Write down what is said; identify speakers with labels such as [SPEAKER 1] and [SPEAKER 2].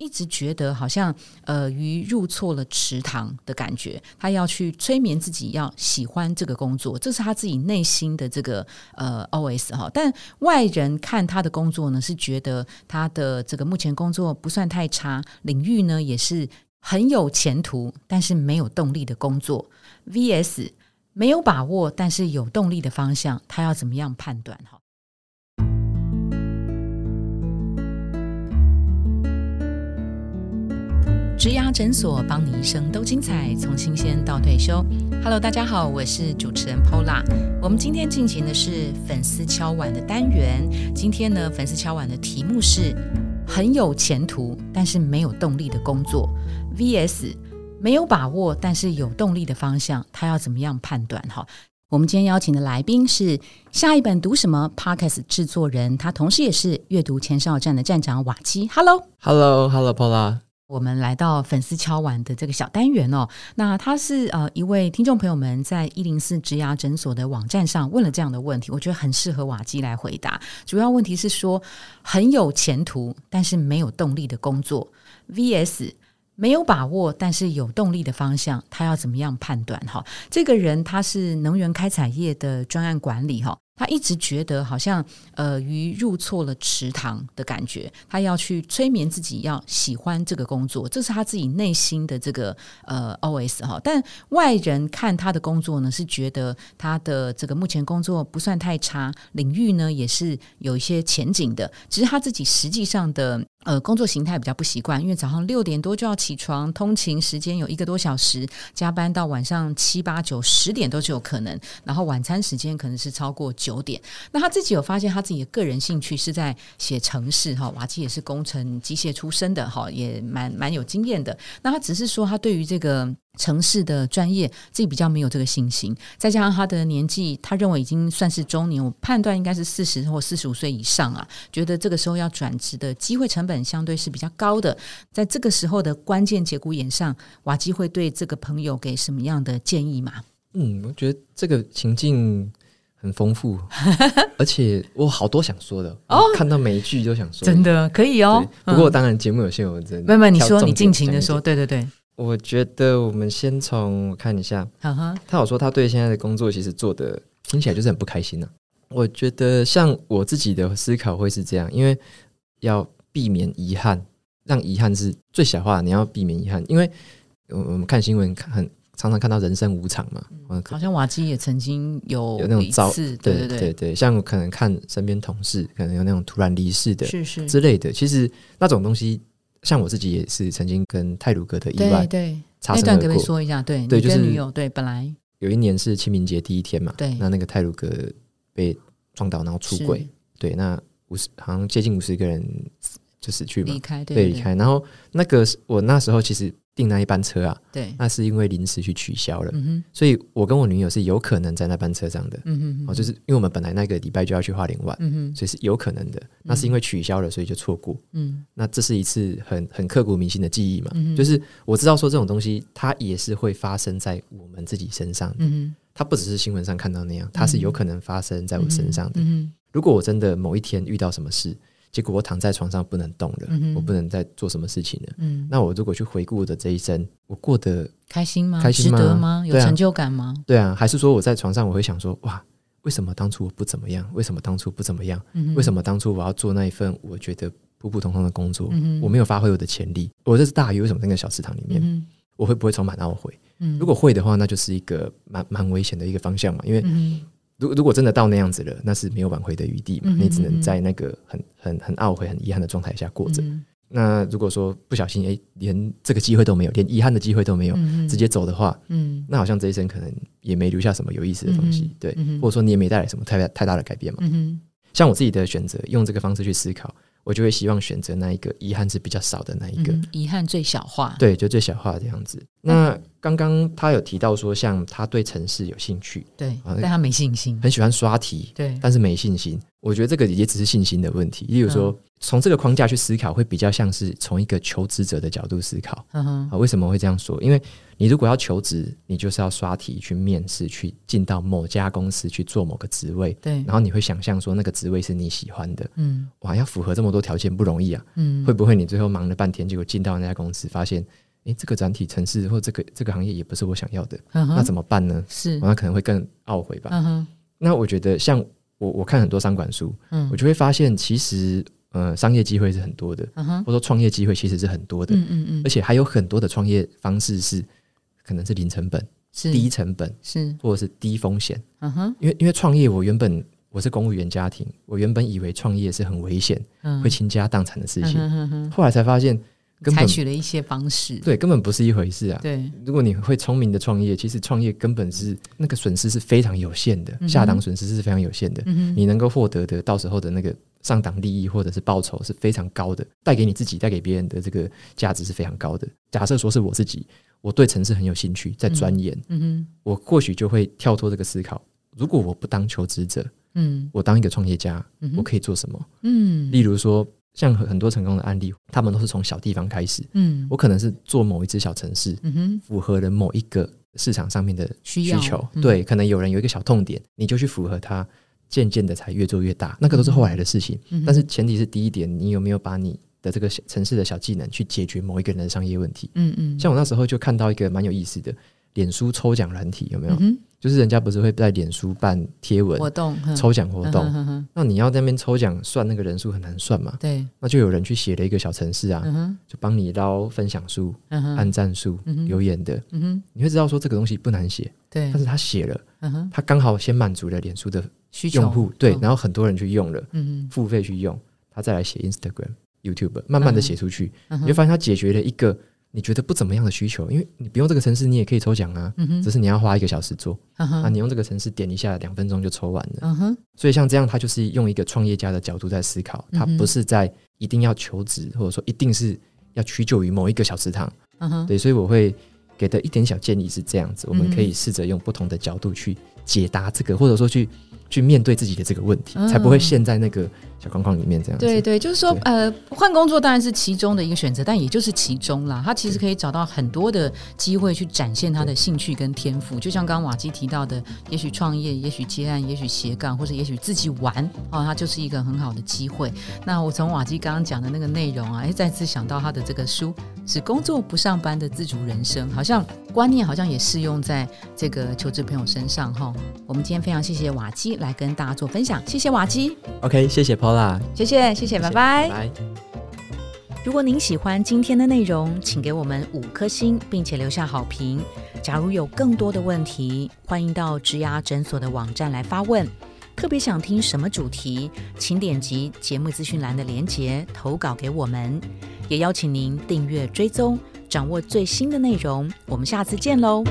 [SPEAKER 1] 一直觉得好像呃鱼入错了池塘的感觉，他要去催眠自己要喜欢这个工作，这是他自己内心的这个呃 OS 哈。但外人看他的工作呢，是觉得他的这个目前工作不算太差，领域呢也是很有前途，但是没有动力的工作。VS 没有把握但是有动力的方向，他要怎么样判断哈？植牙诊所，帮你一生都精彩，从新鲜到退休。Hello，大家好，我是主持人 Pola。我们今天进行的是粉丝敲碗的单元。今天呢，粉丝敲碗的题目是很有前途但是没有动力的工作 VS 没有把握但是有动力的方向，他要怎么样判断？哈，我们今天邀请的来宾是下一本读什么 Podcast 制作人，他同时也是阅读前哨站的站长瓦基。
[SPEAKER 2] Hello，Hello，Hello，Pola。
[SPEAKER 1] 我们来到粉丝敲碗的这个小单元哦，那他是呃一位听众朋友们在一零四植牙诊所的网站上问了这样的问题，我觉得很适合瓦基来回答。主要问题是说很有前途但是没有动力的工作，VS 没有把握但是有动力的方向，他要怎么样判断？哈，这个人他是能源开采业的专案管理哈。他一直觉得好像呃鱼入错了池塘的感觉，他要去催眠自己要喜欢这个工作，这是他自己内心的这个呃 OS 哈。但外人看他的工作呢，是觉得他的这个目前工作不算太差，领域呢也是有一些前景的，只是他自己实际上的。呃，工作形态比较不习惯，因为早上六点多就要起床，通勤时间有一个多小时，加班到晚上七八九十点都是有可能。然后晚餐时间可能是超过九点。那他自己有发现，他自己的个人兴趣是在写城市哈，瓦基也是工程机械出身的哈，也蛮蛮有经验的。那他只是说，他对于这个。城市的专业自己比较没有这个信心，再加上他的年纪，他认为已经算是中年，我判断应该是四十或四十五岁以上啊，觉得这个时候要转职的机会成本相对是比较高的。在这个时候的关键节骨眼上，瓦基会对这个朋友给什么样的建议吗？
[SPEAKER 2] 嗯，我觉得这个情境很丰富，而且我好多想说的哦，看到每一句都想说，
[SPEAKER 1] 真的可以哦。
[SPEAKER 2] 不过当然节目有限，我真
[SPEAKER 1] 没有，你说你尽情的说，对对对。
[SPEAKER 2] 我觉得我们先从我看一下，他有说他对现在的工作其实做的听起来就是很不开心呢。我觉得像我自己的思考会是这样，因为要避免遗憾，让遗憾是最小化。你要避免遗憾，因为我我们看新闻看很常常看到人生无常嘛。
[SPEAKER 1] 嗯好像瓦基也曾经有
[SPEAKER 2] 有那种遭
[SPEAKER 1] 对
[SPEAKER 2] 对对对，像我可能看身边同事可能有那种突然离世的，
[SPEAKER 1] 是是
[SPEAKER 2] 之类的。其实那种东西。像我自己也是曾经跟泰鲁格的意外
[SPEAKER 1] 对
[SPEAKER 2] 那段
[SPEAKER 1] 可以说一下，对
[SPEAKER 2] 对，就是
[SPEAKER 1] 女友对本来。
[SPEAKER 2] 有一年是清明节第一天嘛，
[SPEAKER 1] 对，
[SPEAKER 2] 那那个泰鲁格被撞倒然后出轨，对，那五十好像接近五十个人就死去嘛，
[SPEAKER 1] 离开
[SPEAKER 2] 对离开，然后那个我那时候其实。订那一班车啊，
[SPEAKER 1] 对，
[SPEAKER 2] 那是因为临时去取消了，所以我跟我女友是有可能在那班车上的，嗯哦，就是因为我们本来那个礼拜就要去花莲玩，嗯所以是有可能的。那是因为取消了，所以就错过，嗯，那这是一次很很刻骨铭心的记忆嘛，就是我知道说这种东西它也是会发生在我们自己身上，嗯它不只是新闻上看到那样，它是有可能发生在我身上的。嗯如果我真的某一天遇到什么事。结果我躺在床上不能动了，我不能再做什么事情了。那我如果去回顾我的这一生，我过得
[SPEAKER 1] 开心吗？
[SPEAKER 2] 开心
[SPEAKER 1] 吗？有成就感吗？
[SPEAKER 2] 对啊，还是说我在床上我会想说，哇，为什么当初我不怎么样？为什么当初不怎么样？为什么当初我要做那一份我觉得普普通通的工作？我没有发挥我的潜力。我这是大鱼，为什么在那个小池塘里面？我会不会充满懊悔？如果会的话，那就是一个蛮蛮危险的一个方向嘛，因为。如如果真的到那样子了，那是没有挽回的余地嘛？你只能在那个很很很懊悔、很遗憾的状态下过着。那如果说不小心，哎，连这个机会都没有，连遗憾的机会都没有，直接走的话，嗯，那好像这一生可能也没留下什么有意思的东西，对，或者说你也没带来什么太太大的改变嘛。像我自己的选择，用这个方式去思考，我就会希望选择那一个遗憾是比较少的那一个，
[SPEAKER 1] 遗憾最小化，
[SPEAKER 2] 对，就最小化这样子。那刚刚他有提到说，像他对城市有兴趣，
[SPEAKER 1] 对，但他没信心，
[SPEAKER 2] 很喜欢刷题，
[SPEAKER 1] 对，
[SPEAKER 2] 但是没信心。我觉得这个也只是信心的问题。例如说，从这个框架去思考，会比较像是从一个求职者的角度思考。啊，为什么会这样说？因为你如果要求职，你就是要刷题去面试，去进到某家公司去做某个职位。
[SPEAKER 1] 对，
[SPEAKER 2] 然后你会想象说，那个职位是你喜欢的。嗯，哇，要符合这么多条件不容易啊。嗯，会不会你最后忙了半天，结果进到那家公司，发现？哎，这个整体城市或这个这个行业也不是我想要的，那怎么办呢？
[SPEAKER 1] 是，
[SPEAKER 2] 那可能会更懊悔吧。那我觉得，像我我看很多商管书，嗯，我就会发现，其实呃，商业机会是很多的，或者说创业机会其实是很多的，嗯嗯嗯，而且还有很多的创业方式是可能是零成本、是。低成本，
[SPEAKER 1] 是。
[SPEAKER 2] 或者是低风险。嗯哼，因为因为创业，我原本我是公务员家庭，我原本以为创业是很危险、会倾家荡产的事情，后来才发现。
[SPEAKER 1] 采取了一些方式，
[SPEAKER 2] 对，根本不是一回事啊。
[SPEAKER 1] 对，
[SPEAKER 2] 如果你会聪明的创业，其实创业根本是那个损失是非常有限的，下档损失是非常有限的。你能够获得的到时候的那个上档利益或者是报酬是非常高的，带给你自己、带给别人的这个价值是非常高的。假设说是我自己，我对城市很有兴趣，在钻研，嗯哼，我或许就会跳脱这个思考：如果我不当求职者，嗯，我当一个创业家，我可以做什么？嗯，例如说。像很多成功的案例，他们都是从小地方开始。嗯，我可能是做某一只小城市，嗯哼，符合了某一个市场上面的需求。对，可能有人有一个小痛点，你就去符合它，渐渐的才越做越大。那个都是后来的事情。但是前提是第一点，你有没有把你的这个城市的小技能去解决某一个人的商业问题？嗯嗯。像我那时候就看到一个蛮有意思的，脸书抽奖软体有没有？就是人家不是会在脸书办贴文
[SPEAKER 1] 活动、
[SPEAKER 2] 抽奖活动，那你要那边抽奖算那个人数很难算嘛？
[SPEAKER 1] 对，
[SPEAKER 2] 那就有人去写了一个小程式啊，就帮你捞分享数、按赞数、留言的。你会知道说这个东西不难写，
[SPEAKER 1] 对，
[SPEAKER 2] 但是他写了，他刚好先满足了脸书的用户，对，然后很多人去用了，付费去用，他再来写 Instagram、YouTube，慢慢的写出去，你会发现他解决了一个。你觉得不怎么样的需求，因为你不用这个城市，你也可以抽奖啊，只是你要花一个小时做。啊，你用这个城市点一下，两分钟就抽完了。所以像这样，他就是用一个创业家的角度在思考，他不是在一定要求职，或者说一定是要屈就于某一个小食堂。对，所以我会给的一点小建议是这样子，我们可以试着用不同的角度去解答这个，或者说去。去面对自己的这个问题，才不会陷在那个小框框里面。这样子
[SPEAKER 1] 对对，就是说，呃，换工作当然是其中的一个选择，但也就是其中啦。他其实可以找到很多的机会去展现他的兴趣跟天赋。就像刚刚瓦基提到的，也许创业，也许接案，也许斜杠，或者也许自己玩哦，他就是一个很好的机会。那我从瓦基刚刚讲的那个内容啊，哎，再次想到他的这个书是工作不上班的自主人生，好像观念好像也适用在这个求职朋友身上哈。我们今天非常谢谢瓦基。来跟大家做分享，谢谢瓦基。
[SPEAKER 2] OK，谢谢 Paula，
[SPEAKER 1] 谢谢谢谢，拜拜。如果您喜欢今天的内容，请给我们五颗星，并且留下好评。假如有更多的问题，欢迎到植牙诊所的网站来发问。特别想听什么主题，请点击节目资讯栏的连结投稿给我们。也邀请您订阅追踪，掌握最新的内容。我们下次见喽。